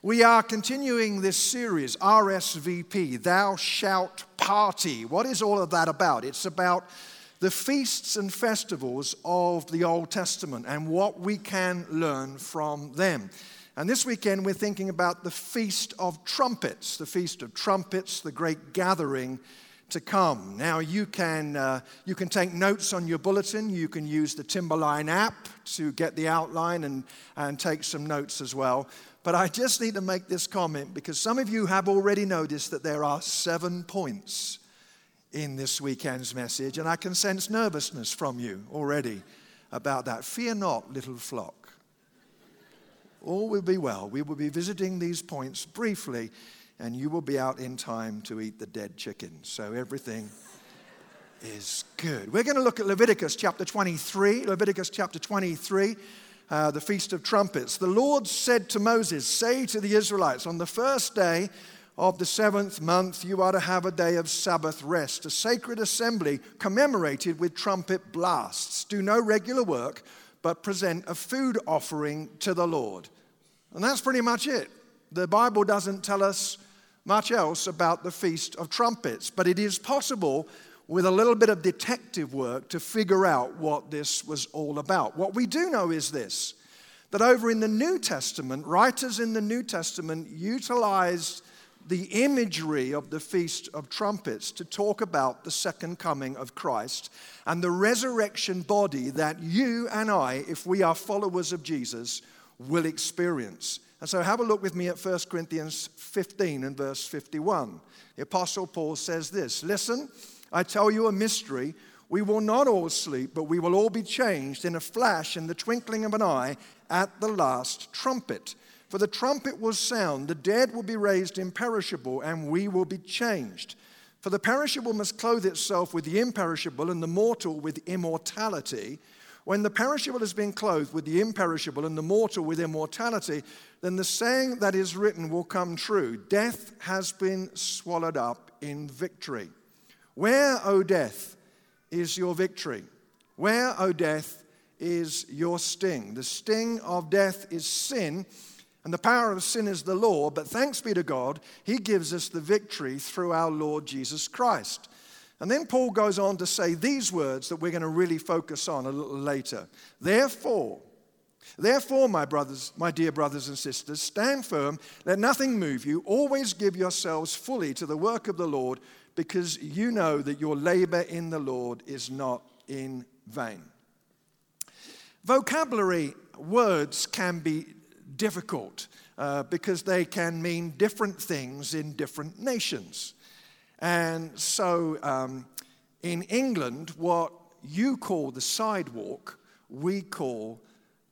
We are continuing this series, RSVP, Thou Shalt Party. What is all of that about? It's about the feasts and festivals of the Old Testament and what we can learn from them. And this weekend, we're thinking about the Feast of Trumpets, the Feast of Trumpets, the great gathering to come. Now, you can, uh, you can take notes on your bulletin. You can use the Timberline app to get the outline and, and take some notes as well. But I just need to make this comment because some of you have already noticed that there are seven points in this weekend's message, and I can sense nervousness from you already about that. Fear not, little flock. All will be well. We will be visiting these points briefly, and you will be out in time to eat the dead chicken. So everything is good. We're going to look at Leviticus chapter 23. Leviticus chapter 23 uh, the Feast of Trumpets. The Lord said to Moses, Say to the Israelites, on the first day of the seventh month, you are to have a day of Sabbath rest, a sacred assembly commemorated with trumpet blasts. Do no regular work, but present a food offering to the Lord. And that's pretty much it. The Bible doesn't tell us much else about the Feast of Trumpets, but it is possible with a little bit of detective work to figure out what this was all about. What we do know is this that over in the New Testament, writers in the New Testament utilized the imagery of the Feast of Trumpets to talk about the second coming of Christ and the resurrection body that you and I, if we are followers of Jesus, will experience. And so have a look with me at 1 Corinthians 15 and verse 51. The Apostle Paul says this Listen, I tell you a mystery. We will not all sleep, but we will all be changed in a flash, in the twinkling of an eye, at the last trumpet. For the trumpet will sound, the dead will be raised imperishable, and we will be changed. For the perishable must clothe itself with the imperishable, and the mortal with immortality. When the perishable has been clothed with the imperishable, and the mortal with immortality, then the saying that is written will come true Death has been swallowed up in victory. Where, O death, is your victory? Where, O death, is your sting? The sting of death is sin, and the power of sin is the law, but thanks be to God, He gives us the victory through our Lord Jesus Christ. And then Paul goes on to say these words that we're going to really focus on a little later. Therefore, Therefore, my brothers, my dear brothers and sisters, stand firm, let nothing move you, always give yourselves fully to the work of the Lord, because you know that your labor in the Lord is not in vain. Vocabulary words can be difficult uh, because they can mean different things in different nations. And so um, in England, what you call the sidewalk, we call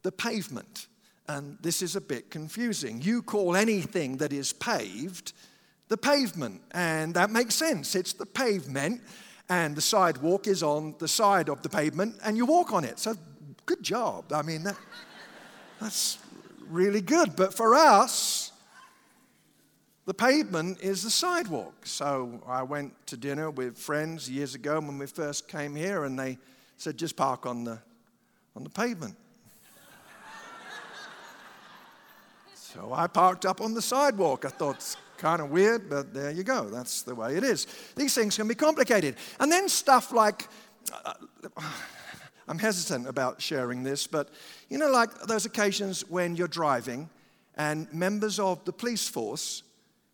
the pavement. And this is a bit confusing. You call anything that is paved the pavement. And that makes sense. It's the pavement, and the sidewalk is on the side of the pavement, and you walk on it. So, good job. I mean, that, that's really good. But for us, the pavement is the sidewalk. So, I went to dinner with friends years ago when we first came here, and they said, just park on the, on the pavement. So I parked up on the sidewalk. I thought, Kind of weird, but there you go. That's the way it is. These things can be complicated. And then stuff like, uh, I'm hesitant about sharing this, but you know, like those occasions when you're driving and members of the police force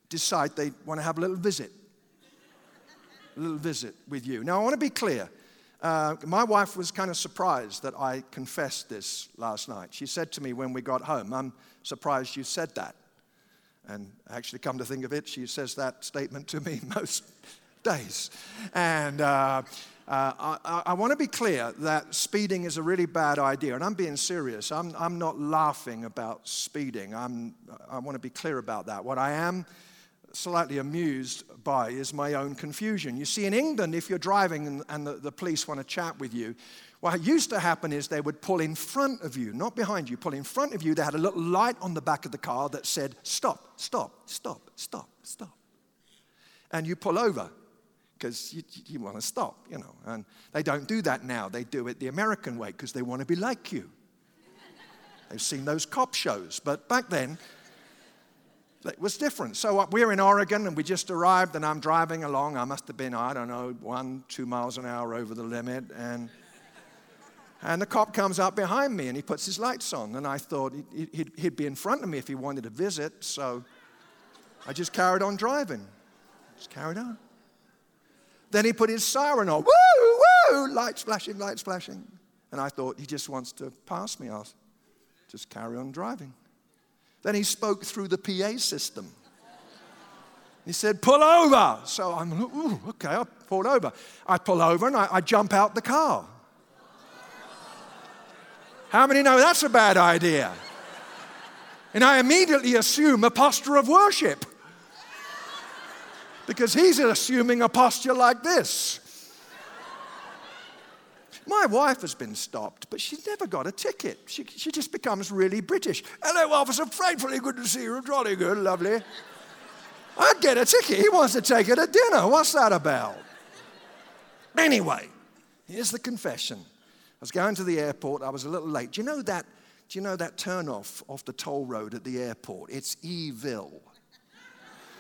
decide they want to have a little visit. A little visit with you. Now, I want to be clear. Uh, my wife was kind of surprised that I confessed this last night. She said to me when we got home, I'm surprised you said that. And actually, come to think of it, she says that statement to me most days. And uh, uh, I, I want to be clear that speeding is a really bad idea, and I'm being serious. I'm, I'm not laughing about speeding. I'm, I want to be clear about that. What I am slightly amused by is my own confusion. You see, in England, if you're driving and, and the, the police want to chat with you, what used to happen is they would pull in front of you, not behind you, pull in front of you. They had a little light on the back of the car that said, Stop, stop, stop, stop, stop. And you pull over because you, you want to stop, you know. And they don't do that now. They do it the American way because they want to be like you. They've seen those cop shows. But back then, it was different. So uh, we're in Oregon and we just arrived, and I'm driving along. I must have been, I don't know, one, two miles an hour over the limit. And, and the cop comes up behind me and he puts his lights on. And I thought he'd, he'd be in front of me if he wanted to visit. So I just carried on driving. Just carried on. Then he put his siren on. Woo, woo, lights flashing, lights flashing. And I thought he just wants to pass me. I'll just carry on driving. Then he spoke through the PA system. He said, Pull over. So I'm, Ooh, okay, I pulled over. I pull over and I, I jump out the car. How many know that's a bad idea? And I immediately assume a posture of worship because he's assuming a posture like this. My wife has been stopped, but she's never got a ticket. She, she just becomes really British. Hello, officer, frightfully good to see you. Jolly good, lovely. I'd get a ticket. He wants to take her to dinner. What's that about? Anyway, here's the confession. I was going to the airport. I was a little late. Do you know that? Do you know that turnoff off the toll road at the airport? It's Evil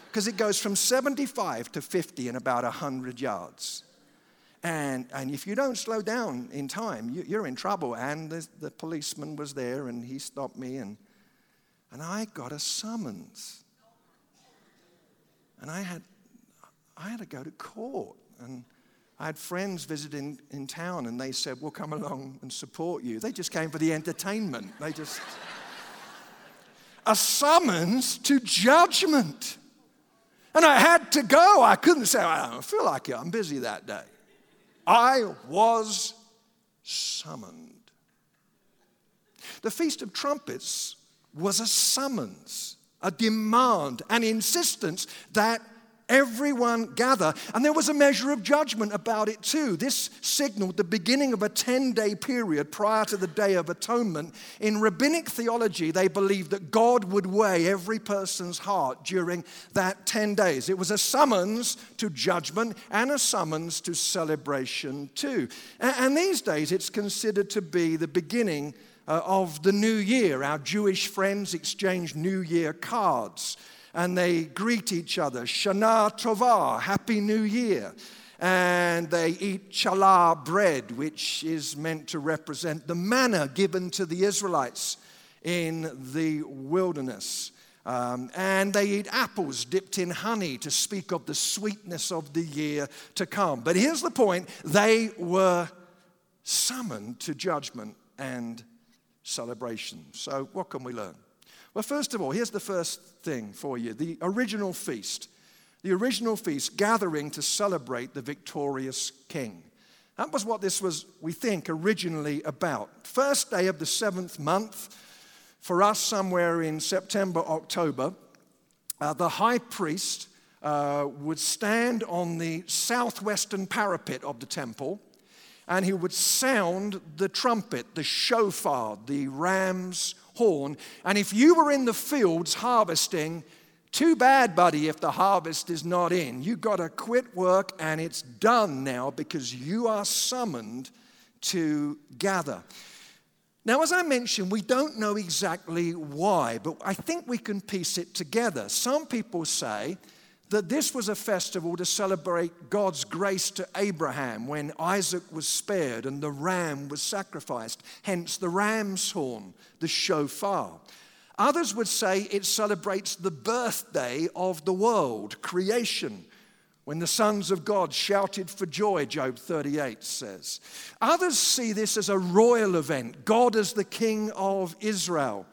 Because it goes from 75 to 50 in about 100 yards. And, and if you don't slow down in time, you, are in trouble. And the, the policeman was there and he stopped me, and, and I got a summons. And I had, I had to go to court. And I had friends visiting in town, and they said, We'll come along and support you. They just came for the entertainment. They just. a summons to judgment. And I had to go. I couldn't say, I don't feel like it. I'm busy that day. I was summoned. The Feast of Trumpets was a summons, a demand, an insistence that everyone gather. And there was a measure of judgment about it too. This signaled the beginning of a 10 day period prior to the Day of Atonement. In rabbinic theology, they believed that God would weigh every person's heart during that 10 days. It was a summons to judgment and a summons to celebration too. And these days, it's considered to be the beginning. Uh, of the new year. Our Jewish friends exchange New Year cards and they greet each other, Shana Tova, Happy New Year. And they eat challah bread, which is meant to represent the manna given to the Israelites in the wilderness. Um, and they eat apples dipped in honey to speak of the sweetness of the year to come. But here's the point they were summoned to judgment and celebration. So, what can we learn? Well, first of all, here's the first thing for you the original feast. The original feast gathering to celebrate the victorious king. That was what this was, we think, originally about. First day of the seventh month, for us, somewhere in September, October, uh, the high priest uh, would stand on the southwestern parapet of the temple and he would sound the trumpet, the shofar, the ram's horn. And if you were in the fields harvesting, too bad, buddy, if the harvest is not in. You've got to quit work and it's done now because you are summoned to gather. Now, as I mentioned, we don't know exactly why, but I think we can piece it together. Some people say that this was a festival to celebrate God's grace to Abraham when Isaac was spared and the ram was sacrificed, hence the ram's horn, the shofar. Others would say it celebrates the birthday of the world, creation, when the sons of God shouted for joy, Job 38 says. Others see this as a royal event, God as the King of Israel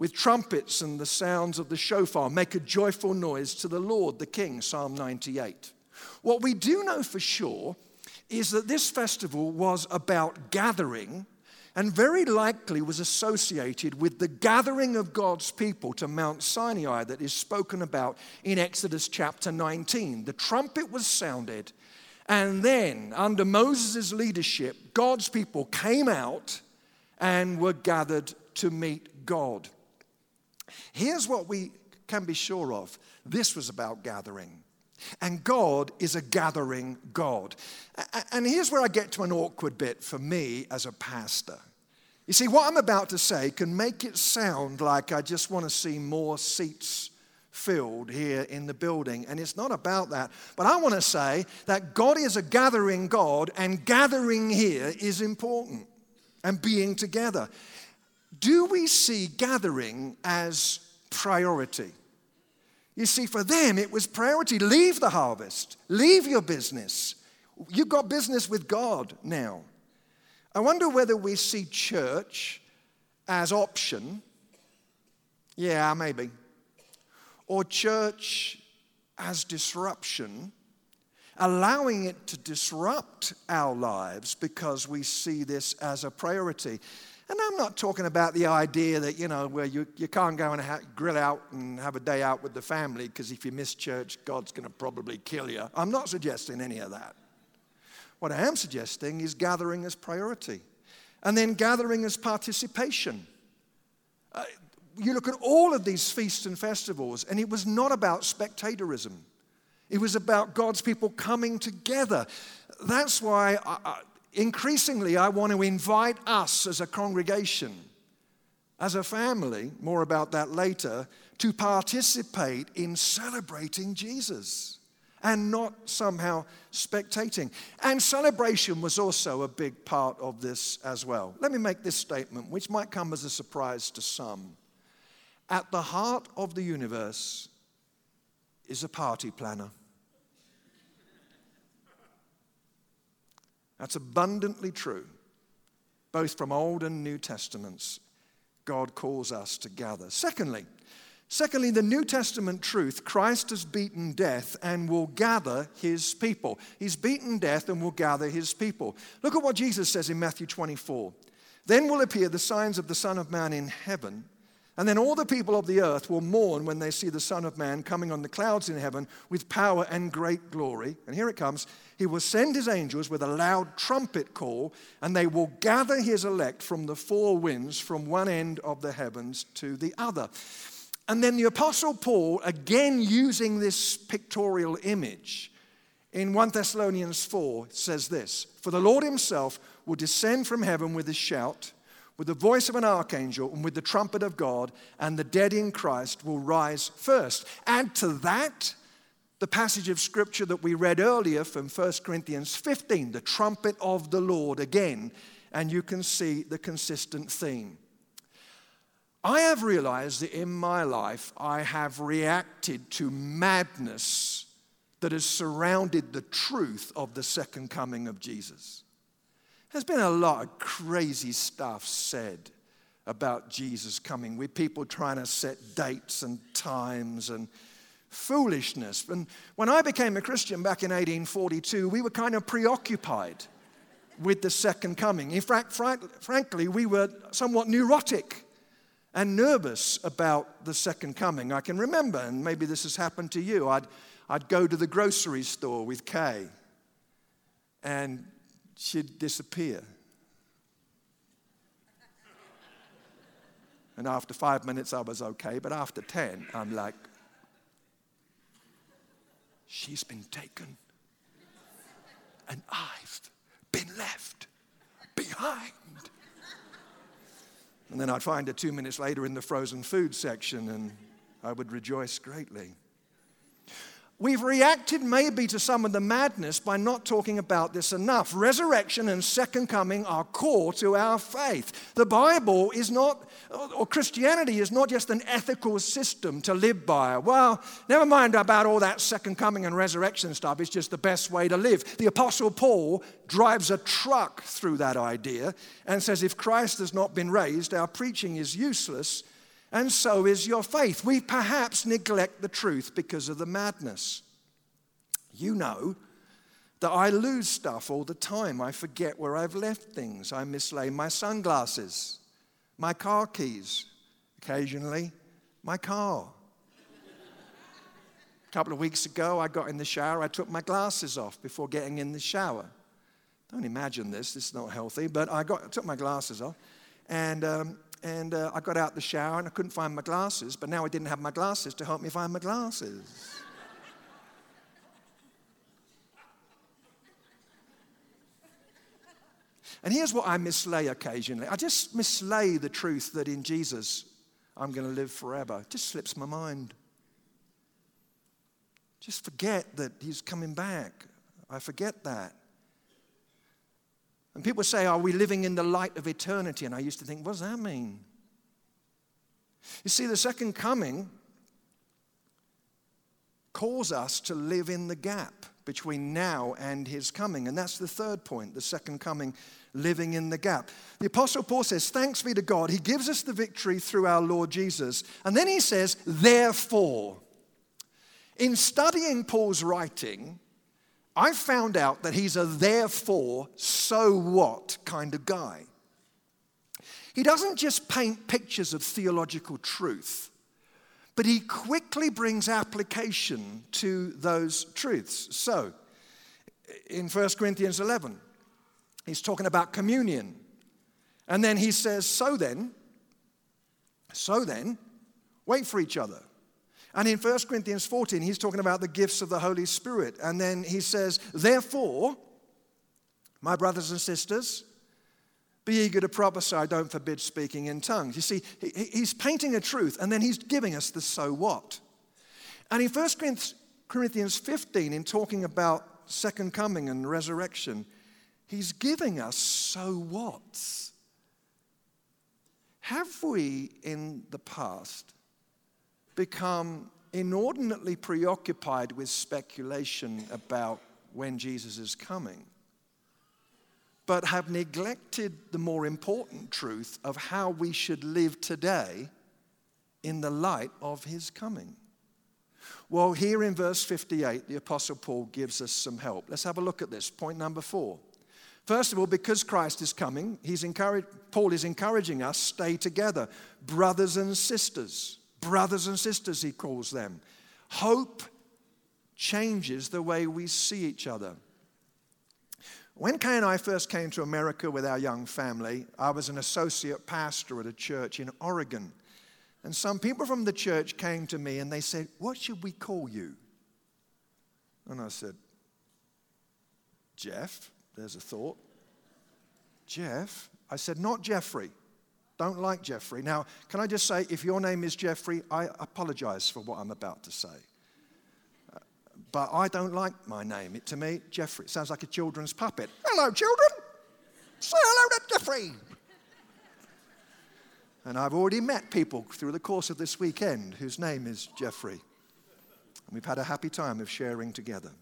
with trumpets and the sounds of the shofar, make a joyful noise to the Lord, the King, Psalm 98. What we do know for sure is that this festival was about gathering and very likely was associated with the gathering of God's people to Mount Sinai that is spoken about in Exodus chapter 19. The trumpet was sounded, and then, under Moses' leadership, God's people came out and were gathered to meet God. Here's what we can be sure of this was about gathering. And God is a gathering God. And here's where I get to an awkward bit for me as a pastor. You see, what I'm about to say can make it sound like I just want to see more seats filled here in the building. And it's not about that. But I want to say that God is a gathering God, and gathering here is important and being together. Do we see gathering as priority? You see, for them, it was priority. Leave the harvest, leave your business. You've got business with God now. I wonder whether we see church as option. Yeah, maybe or church as disruption, allowing it to disrupt our lives because we see this as a priority. And I'm not talking about the idea that, you know, where you, you can't go and ha- grill out and have a day out with the family because if you miss church, God's going to probably kill you. I'm not suggesting any of that. What I am suggesting is gathering as priority and then gathering as participation. Uh, you look at all of these feasts and festivals, and it was not about spectatorism. It was about God's people coming together. That's why I, I, increasingly I want to invite us as a congregation, as a family, more about that later, to participate in celebrating Jesus and not somehow spectating. And celebration was also a big part of this as well. Let me make this statement, which might come as a surprise to some. At the heart of the universe is a party planner. That's abundantly true, both from Old and New Testaments. God calls us to gather. Secondly, Secondly, the New Testament truth Christ has beaten death and will gather his people. He's beaten death and will gather his people. Look at what Jesus says in Matthew 24. Then will appear the signs of the Son of Man in heaven and then all the people of the earth will mourn when they see the Son of Man coming on the clouds in heaven with power and great glory. And here it comes He will send His angels with a loud trumpet call, and they will gather His elect from the four winds, from one end of the heavens to the other. And then the Apostle Paul, again using this pictorial image, in 1 Thessalonians 4 says this For the Lord Himself will descend from heaven with a shout with the voice of an archangel and with the trumpet of God, and the dead in Christ will rise first. Add to that the passage of scripture that we read earlier from 1 Corinthians 15, the trumpet of the Lord again, and you can see the consistent theme. I have realized that in my life I have reacted to madness that has surrounded the truth of the second coming of Jesus. There's been a lot of crazy stuff said about Jesus coming, with people trying to set dates and times and foolishness. And when I became a Christian back in 1842, we were kind of preoccupied with the second coming. In fact, frankly, we were somewhat neurotic and nervous about the second coming. I can remember, and maybe this has happened to you, I'd, I'd go to the grocery store with Kay, and she'd disappear. And after five minutes, I was okay, but after 10, I'm like, she's been taken, and I've been left behind. And then I'd find her two minutes later in the frozen food section, and I would rejoice greatly. We've reacted maybe to some of the madness by not talking about this enough. Resurrection and second coming are core to our faith. The Bible is not, or Christianity is not just an ethical system to live by. Well, never mind about all that second coming and resurrection stuff, it's just the best way to live. The Apostle Paul drives a truck through that idea and says if Christ has not been raised, our preaching is useless and so is your faith. We perhaps neglect the truth because of the madness. You know that I lose stuff all the time. I forget where I've left things. I mislay my sunglasses, my car keys, occasionally, my car. A couple of weeks ago, I got in the shower. I took my glasses off before getting in the shower. Don't imagine this, is not healthy, but I, got, took my glasses off. And um, and uh, I got out the shower and I couldn't find my glasses, but now I didn't have my glasses to help me find my glasses. and here's what I mislay occasionally I just mislay the truth that in Jesus I'm going to live forever. It just slips my mind. Just forget that he's coming back. I forget that. And people say, Are we living in the light of eternity? And I used to think, What does that mean? You see, the second coming calls us to live in the gap between now and his coming. And that's the third point, the second coming, living in the gap. The Apostle Paul says, Thanks be to God, he gives us the victory through our Lord Jesus. And then he says, Therefore. In studying Paul's writing, I found out that he's a therefore, so what kind of guy. He doesn't just paint pictures of theological truth, but he quickly brings application to those truths. So, in 1 Corinthians 11, he's talking about communion. And then he says, So then, so then, wait for each other. And in 1 Corinthians 14, he's talking about the gifts of the Holy Spirit. And then he says, Therefore, my brothers and sisters, be eager to prophesy, don't forbid speaking in tongues. You see, he's painting a truth and then he's giving us the so what. And in 1 Corinthians 15, in talking about second coming and resurrection, he's giving us so whats. Have we in the past become inordinately preoccupied with speculation about when Jesus is coming? but have neglected the more important truth of how we should live today in the light of his coming. Well, here in verse 58, the Apostle Paul gives us some help. Let's have a look at this. Point number four. First of all, because Christ is coming, he's Paul is encouraging us stay together, brothers and sisters. Brothers and sisters, he calls them. Hope changes the way we see each other. When Kay and I first came to America with our young family, I was an associate pastor at a church in Oregon. And some people from the church came to me and they said, What should we call you? And I said, Jeff, there's a thought. Jeff? I said, Not Jeffrey. Don't like Jeffrey. Now, can I just say, if your name is Jeffrey, I apologize for what I'm about to say uh, but I don't like my name. It, to me, Jeffrey sounds like a children's puppet. Hello, children. Say hello to Jeffrey. And I've already met people through the course of this weekend whose name is Jeffrey. And we've had a happy time of sharing together.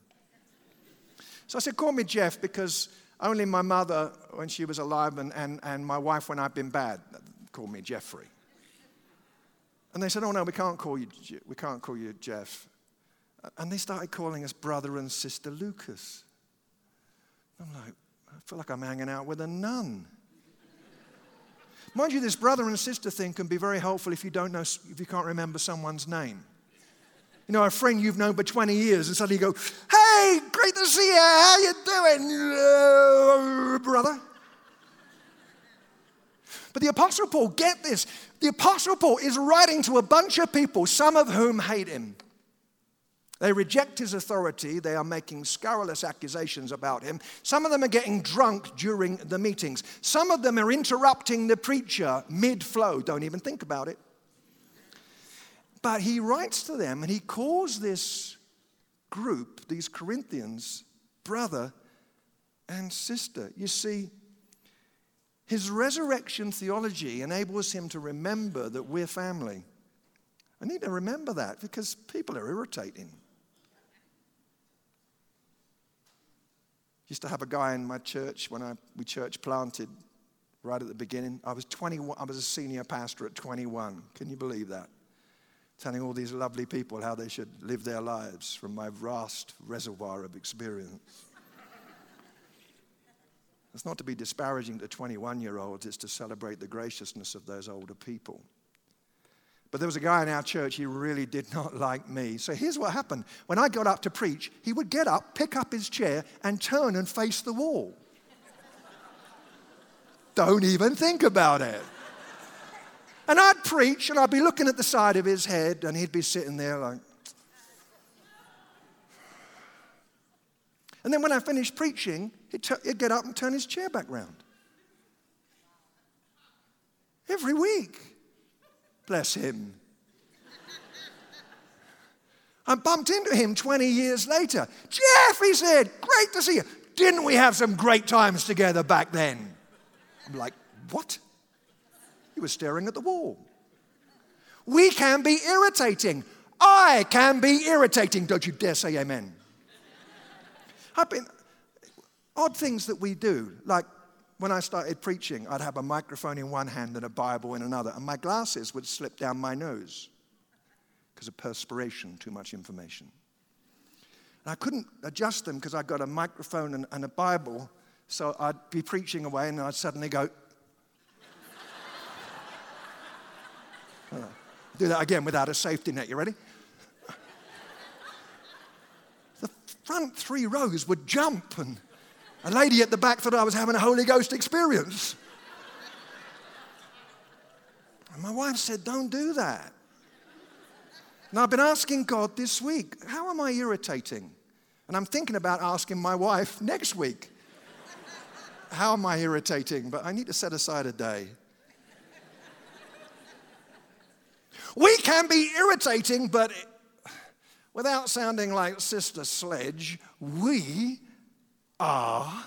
So I said, call me Jeff because only my mother, when she was alive, and, and, and my wife, when I've been bad, called me Jeffrey. And they said, oh no, we can't call you, we can't call you Jeff. And they started calling us brother and sister Lucas. I'm like, I feel like I'm hanging out with a nun. Mind you, this brother and sister thing can be very helpful if you don't know, if you can't remember someone's name. You know, a friend you've known for 20 years, and suddenly you go, "Hey, great to see you. How you doing, uh, brother?" But the Apostle Paul, get this, the Apostle Paul is writing to a bunch of people, some of whom hate him. They reject his authority. They are making scurrilous accusations about him. Some of them are getting drunk during the meetings. Some of them are interrupting the preacher mid flow. Don't even think about it. But he writes to them and he calls this group, these Corinthians, brother and sister. You see, his resurrection theology enables him to remember that we're family. I need to remember that because people are irritating. Used to have a guy in my church when I, we church planted right at the beginning. I was 21, I was a senior pastor at 21. Can you believe that? Telling all these lovely people how they should live their lives from my vast reservoir of experience. it's not to be disparaging to 21 year olds, it's to celebrate the graciousness of those older people. But there was a guy in our church, he really did not like me. So here's what happened. When I got up to preach, he would get up, pick up his chair, and turn and face the wall. Don't even think about it. And I'd preach, and I'd be looking at the side of his head, and he'd be sitting there like. And then when I finished preaching, he'd, t- he'd get up and turn his chair back round. Every week. Bless him. I bumped into him 20 years later. Jeff, he said, great to see you. Didn't we have some great times together back then? I'm like, what? He was staring at the wall. We can be irritating. I can be irritating. Don't you dare say amen. I've been, odd things that we do, like when I started preaching, I'd have a microphone in one hand and a Bible in another, and my glasses would slip down my nose because of perspiration, too much information. And I couldn't adjust them because I got a microphone and, and, a Bible, so I'd be preaching away and I'd suddenly go, Do that again without a safety net. You ready? the front three rows would jump, and a lady at the back thought I was having a Holy Ghost experience. And my wife said, Don't do that. Now, I've been asking God this week, How am I irritating? And I'm thinking about asking my wife next week, How am I irritating? But I need to set aside a day. We can be irritating, but without sounding like Sister Sledge, we are.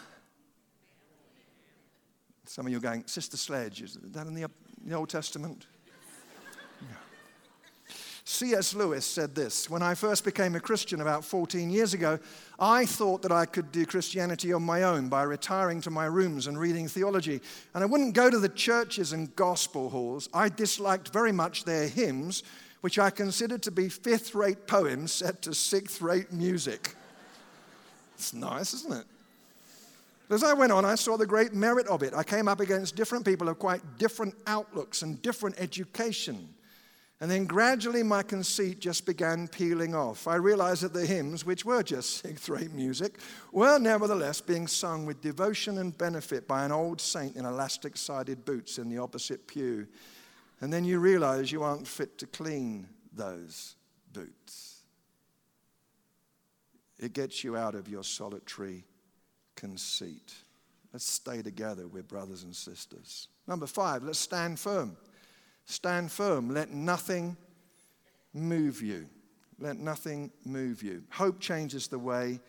Some of you are going, Sister Sledge, is that in the, Old Testament? C.S. Lewis said this When I first became a Christian about 14 years ago, I thought that I could do Christianity on my own by retiring to my rooms and reading theology. And I wouldn't go to the churches and gospel halls. I disliked very much their hymns, which I considered to be fifth rate poems set to sixth rate music. It's nice, isn't it? As I went on, I saw the great merit of it. I came up against different people of quite different outlooks and different education. And then gradually my conceit just began peeling off. I realized that the hymns, which were just sixth rate music, were nevertheless being sung with devotion and benefit by an old saint in elastic sided boots in the opposite pew. And then you realize you aren't fit to clean those boots. It gets you out of your solitary conceit. Let's stay together. We're brothers and sisters. Number five, let's stand firm. Stand firm. Let nothing move you. Let nothing move you. Hope changes the way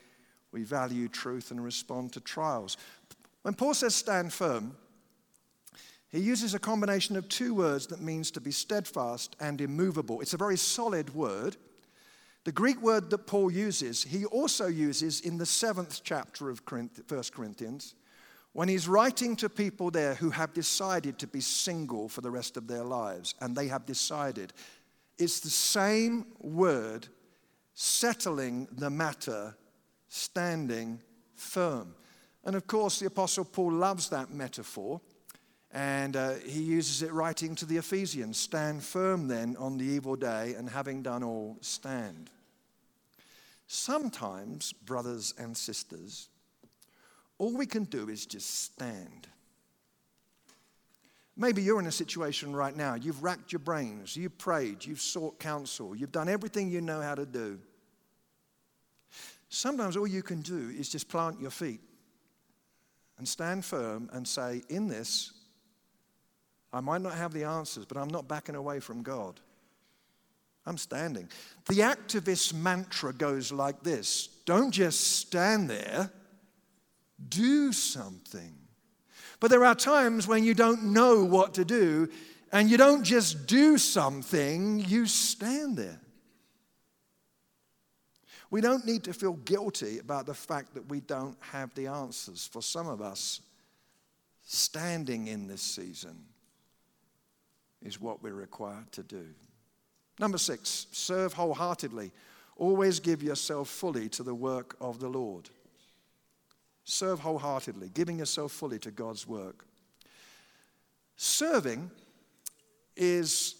we value truth and respond to trials. When Paul says stand firm, he uses a combination of two words that means to be steadfast and immovable. It's a very solid word. The Greek word that Paul uses, he also uses in the seventh chapter of 1 Corinthians when he's writing to people there who have decided to be single for the rest of their lives, and they have decided, it's the same word settling the matter, standing firm. And of course, the Apostle Paul loves that metaphor, and uh, he uses it writing to the Ephesians Stand firm then on the evil day, and having done all, stand. Sometimes, brothers and sisters, all we can do is just stand. Maybe you're in a situation right now. You've racked your brains, you've prayed, you've sought counsel, you've done everything you know how to do. Sometimes all you can do is just plant your feet and stand firm and say, In this, I might not have the answers, but I'm not backing away from God. I'm standing. The activist mantra goes like this Don't just stand there do something. But there are times when you don't know what to do, and you don't just do something, you stand there. We don't need to feel guilty about the fact that we don't have the answers. For some of us, standing in this season is what we're required to do. Number six, serve wholeheartedly. Always give yourself fully to the work of the Lord. Serve wholeheartedly, giving yourself fully to God's work. Serving is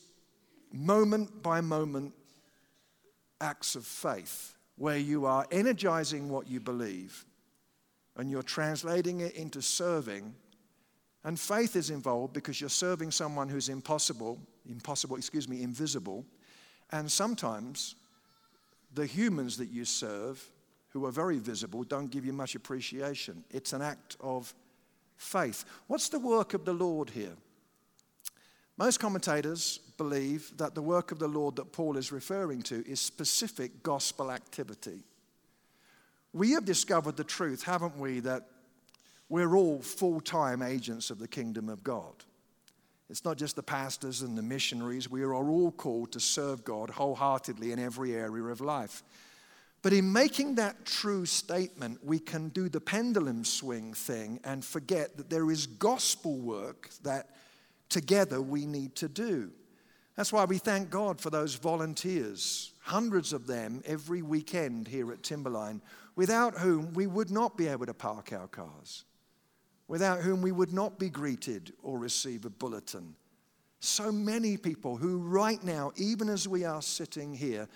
moment by moment acts of faith where you are energizing what you believe and you're translating it into serving. And faith is involved because you're serving someone who's impossible, impossible, excuse me, invisible. And sometimes the humans that you serve who are very visible don't give you much appreciation. It's an act of faith. What's the work of the Lord here? Most commentators believe that the work of the Lord that Paul is referring to is specific gospel activity. We have discovered the truth, haven't we, that we're all full time agents of the kingdom of God. It's not just the pastors and the missionaries. We are all called to serve God wholeheartedly in every area of life. But in making that true statement, we can do the pendulum swing thing and forget that there is gospel work that together we need to do. That's why we thank God for those volunteers, hundreds of them every weekend here at Timberline, without whom we would not be able to park our cars, without whom we would not be greeted or receive a bulletin. So many people who, right now, even as we are sitting here,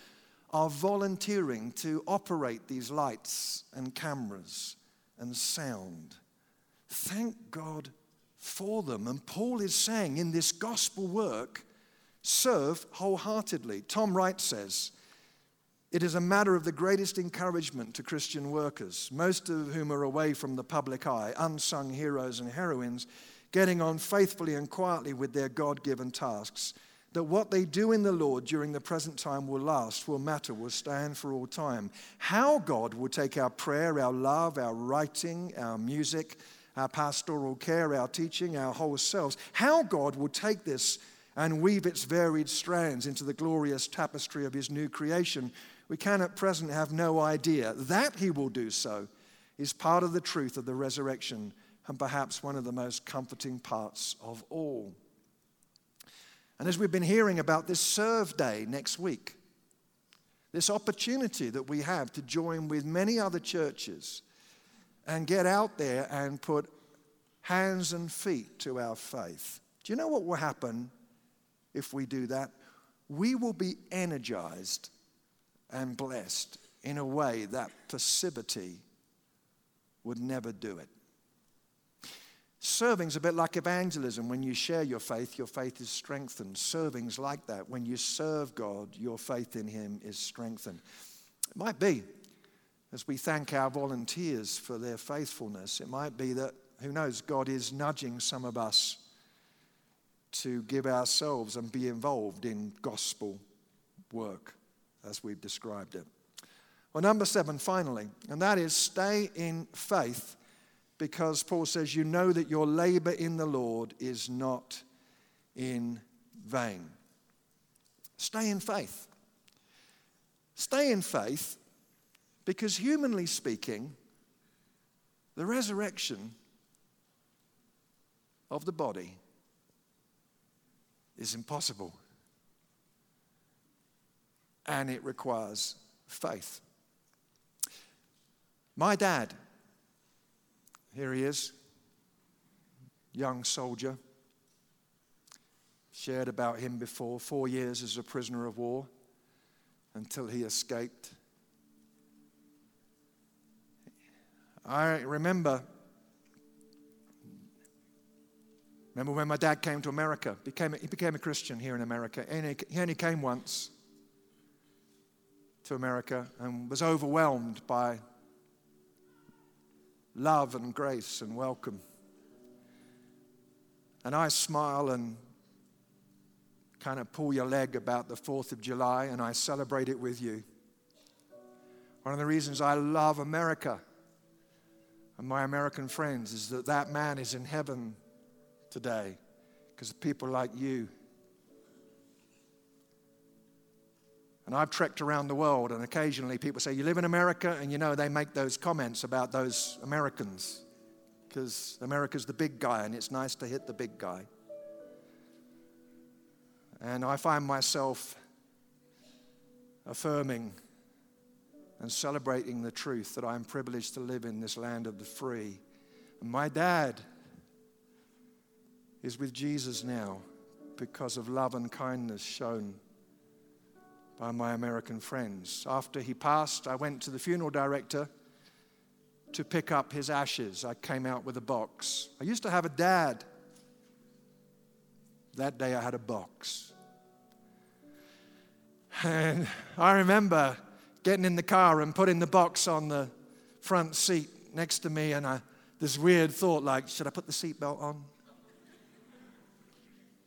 are volunteering to operate these lights and cameras and sound. Thank God for them. And Paul is saying in this gospel work, serve wholeheartedly. Tom Wright says, it is a matter of the greatest encouragement to Christian workers, most of whom are away from the public eye, unsung heroes and heroines, getting on faithfully and quietly with their God given tasks that what they do in the Lord during the present time will last, will matter, will stand for all time. How God will take our prayer, our love, our writing, our music, our pastoral care, our teaching, our whole selves, how God will take this and weave its varied strands into the glorious tapestry of His new creation, we can at present have no idea. That He will do so is part of the truth of the resurrection and perhaps one of the most comforting parts of all. And as we've been hearing about this Serve Day next week, this opportunity that we have to join with many other churches and get out there and put hands and feet to our faith. Do you know what will happen if we do that? We will be energized and blessed in a way that passivity would never do it. Serving's a bit like evangelism. When you share your faith, your faith is strengthened. Serving's like that. When you serve God, your faith in Him is strengthened. It might be, as we thank our volunteers for their faithfulness, it might be that, who knows, God is nudging some of us to give ourselves and be involved in gospel work as we've described it. Well, number seven, finally, and that is stay in faith because Paul says, You know that your labor in the Lord is not in vain. Stay in faith. Stay in faith because, humanly speaking, the resurrection of the body is impossible. And it requires faith. My dad here he is, young soldier. Shared about him before, four years as a prisoner of war until he escaped. I remember Remember when my dad came to America? Became, he became a Christian here in America. And he only came once to America and was overwhelmed by love and grace and welcome. And I smile and kind of pull your leg about the 4th of July and I celebrate it with you. One of the reasons I love America and my American friends is that that man is in heaven today because people like you And I've trekked around the world, and occasionally people say, You live in America? And you know, they make those comments about those Americans because America's the big guy, and it's nice to hit the big guy. And I find myself affirming and celebrating the truth that I'm privileged to live in this land of the free. And my dad is with Jesus now because of love and kindness shown by my American friends. After he passed, I went to the funeral director to pick up his ashes. I came out with a box. I used to have a dad. That day I had a box. And I remember getting in the car and putting the box on the front seat next to me, and I, this weird thought like, should I put the seatbelt on?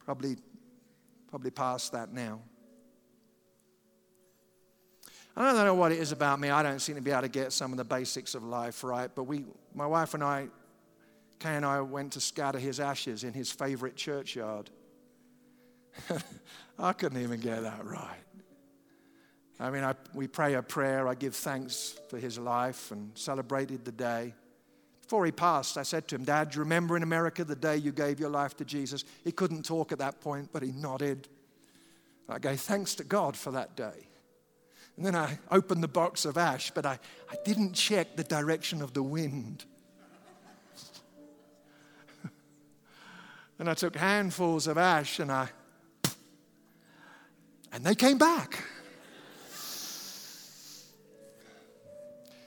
Probably Probably past that now. I don't know what it is about me. I don't seem to be able to get some of the basics of life right. But we, my wife and I, Kay and I went to scatter his ashes in his favorite churchyard. I couldn't even get that right. I mean, I, we pray a prayer. I give thanks for his life and celebrated the day. Before he passed, I said to him, Dad, you remember in America the day you gave your life to Jesus? He couldn't talk at that point, but he nodded. I gave thanks to God for that day. And then I opened the box of ash, but I, I didn't check the direction of the wind. and I took handfuls of ash and I, and they came back.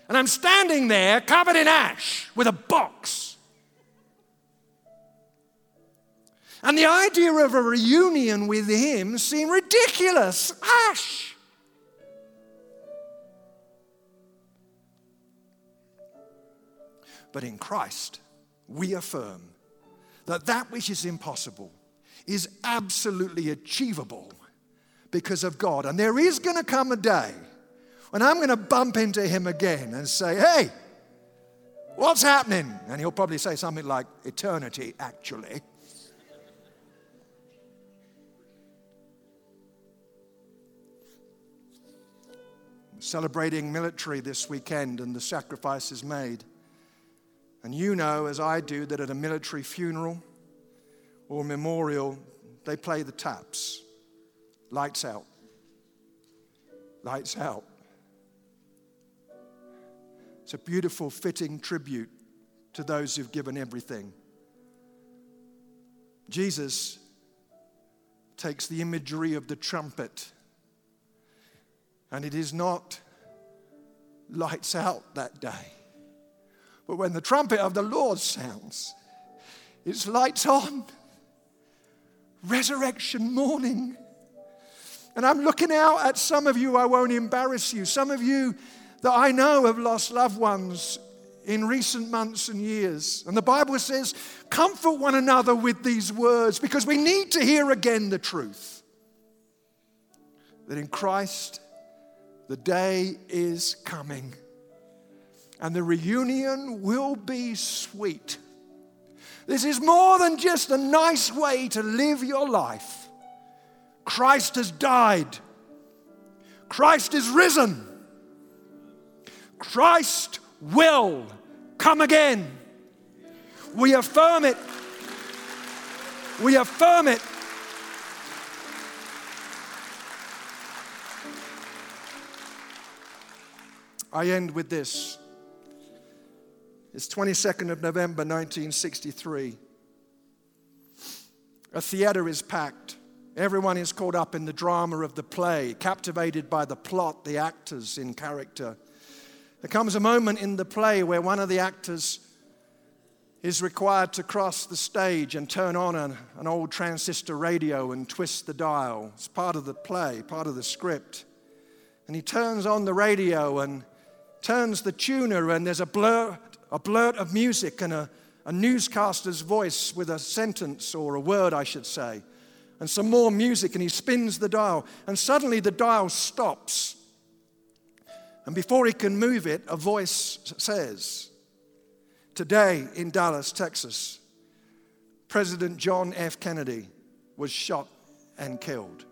And I'm standing there covered in ash with a box. And the idea of a reunion with him seemed ridiculous. Ash. But in Christ, we affirm that that which is impossible is absolutely achievable because of God. And there is going to come a day when I'm going to bump into him again and say, hey, what's happening? And he'll probably say something like, eternity, actually. Celebrating military this weekend and the sacrifices made. And you know, as I do, that at a military funeral or memorial, they play the taps. Lights out. Lights out. It's a beautiful, fitting tribute to those who've given everything. Jesus takes the imagery of the trumpet, and it is not lights out that day. But when the trumpet of the Lord sounds, it's lights on. Resurrection morning. And I'm looking out at some of you, I won't embarrass you. Some of you that I know have lost loved ones in recent months and years. And the Bible says, comfort one another with these words because we need to hear again the truth that in Christ, the day is coming and the reunion will be sweet. This is more than just a nice way to live your life. Christ has died, Christ is risen. Christ will come again. We affirm it. We affirm it. I end with this. It's 22nd of November 1963. A theater is packed. Everyone is caught up in the drama of the play, captivated by the plot, the actors in character. There comes a moment in the play where one of the actors is required to cross the stage and turn on an, an, old transistor radio and twist the dial. It's part of the play, part of the script. And he turns on the radio and turns the tuner, and there's a blurt, a blurt of music and a, a newscaster's voice with a sentence or a word, I should say, and some more music, and he spins the dial, and suddenly the dial stops. And before he can move it, a voice says, Today in Dallas, Texas, President John F. Kennedy was shot and killed.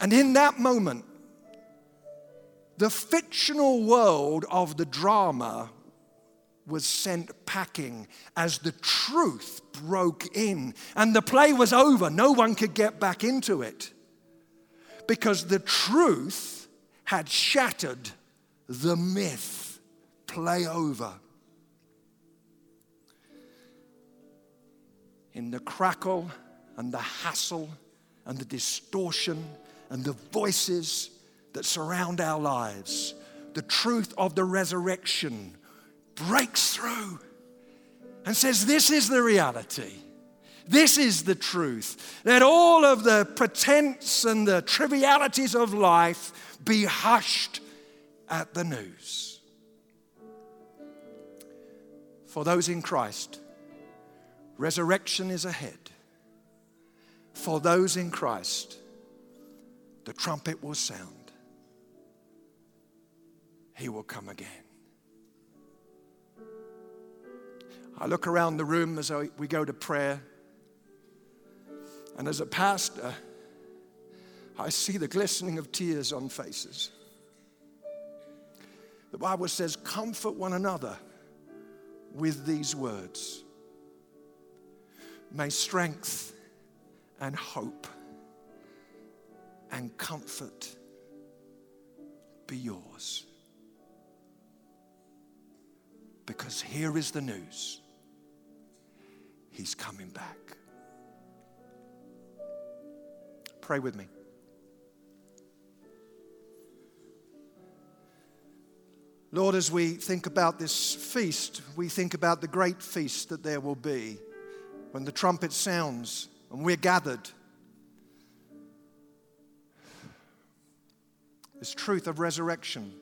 And in that moment, the fictional world of the drama was sent packing as the truth broke in. And the play was over. No one could get back into it. Because the truth had shattered the myth. Play over. In the crackle and the hassle and the distortion and the voices that surround our lives, the truth of the resurrection breaks through and says, This is the reality. This is the truth. Let all of the pretense and the trivialities of life be hushed at the news. For those in Christ, resurrection is ahead. For those in Christ, the trumpet will sound. He will come again. I look around the room as we go to prayer, and as a pastor, I see the glistening of tears on faces. The Bible says, Comfort one another with these words. May strength and hope and comfort be yours. Because here is the news He's coming back. Pray with me. Lord, as we think about this feast, we think about the great feast that there will be when the trumpet sounds and we're gathered. This truth of resurrection.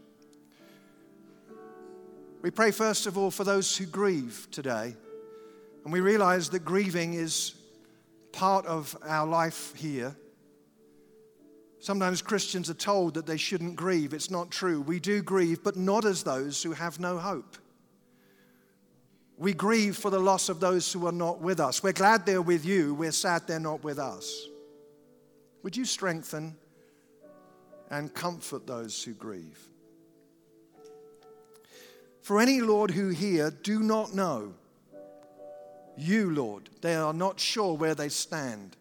We pray, first of all, for those who grieve today. And we realize that grieving is part of our life here. Sometimes Christians are told that they shouldn't grieve. It's not true. We do grieve, but not as those who have no hope. We grieve for the loss of those who are not with us. We're glad they're with you. We're sad they're not with us. Would you strengthen and comfort those who grieve? For any, Lord, who here do not know you, Lord, they are not sure where they stand.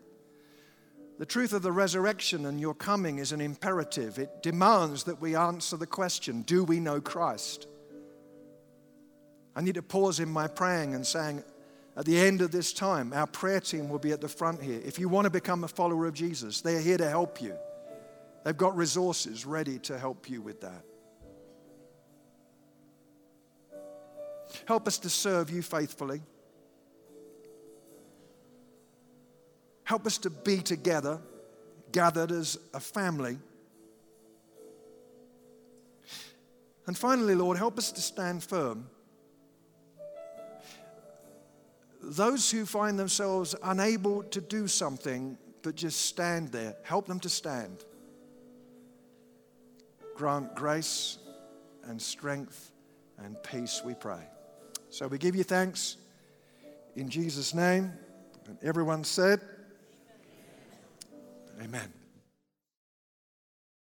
The truth of the resurrection and your coming is an imperative. It demands that we answer the question Do we know Christ? I need to pause in my praying and saying, at the end of this time, our prayer team will be at the front here. If you want to become a follower of Jesus, they're here to help you. They've got resources ready to help you with that. Help us to serve you faithfully. Help us to be together, gathered as a family. And finally, Lord, help us to stand firm. Those who find themselves unable to do something but just stand there, help them to stand. Grant grace and strength and peace, we pray. So we give you thanks in Jesus' name. And everyone said, Amen.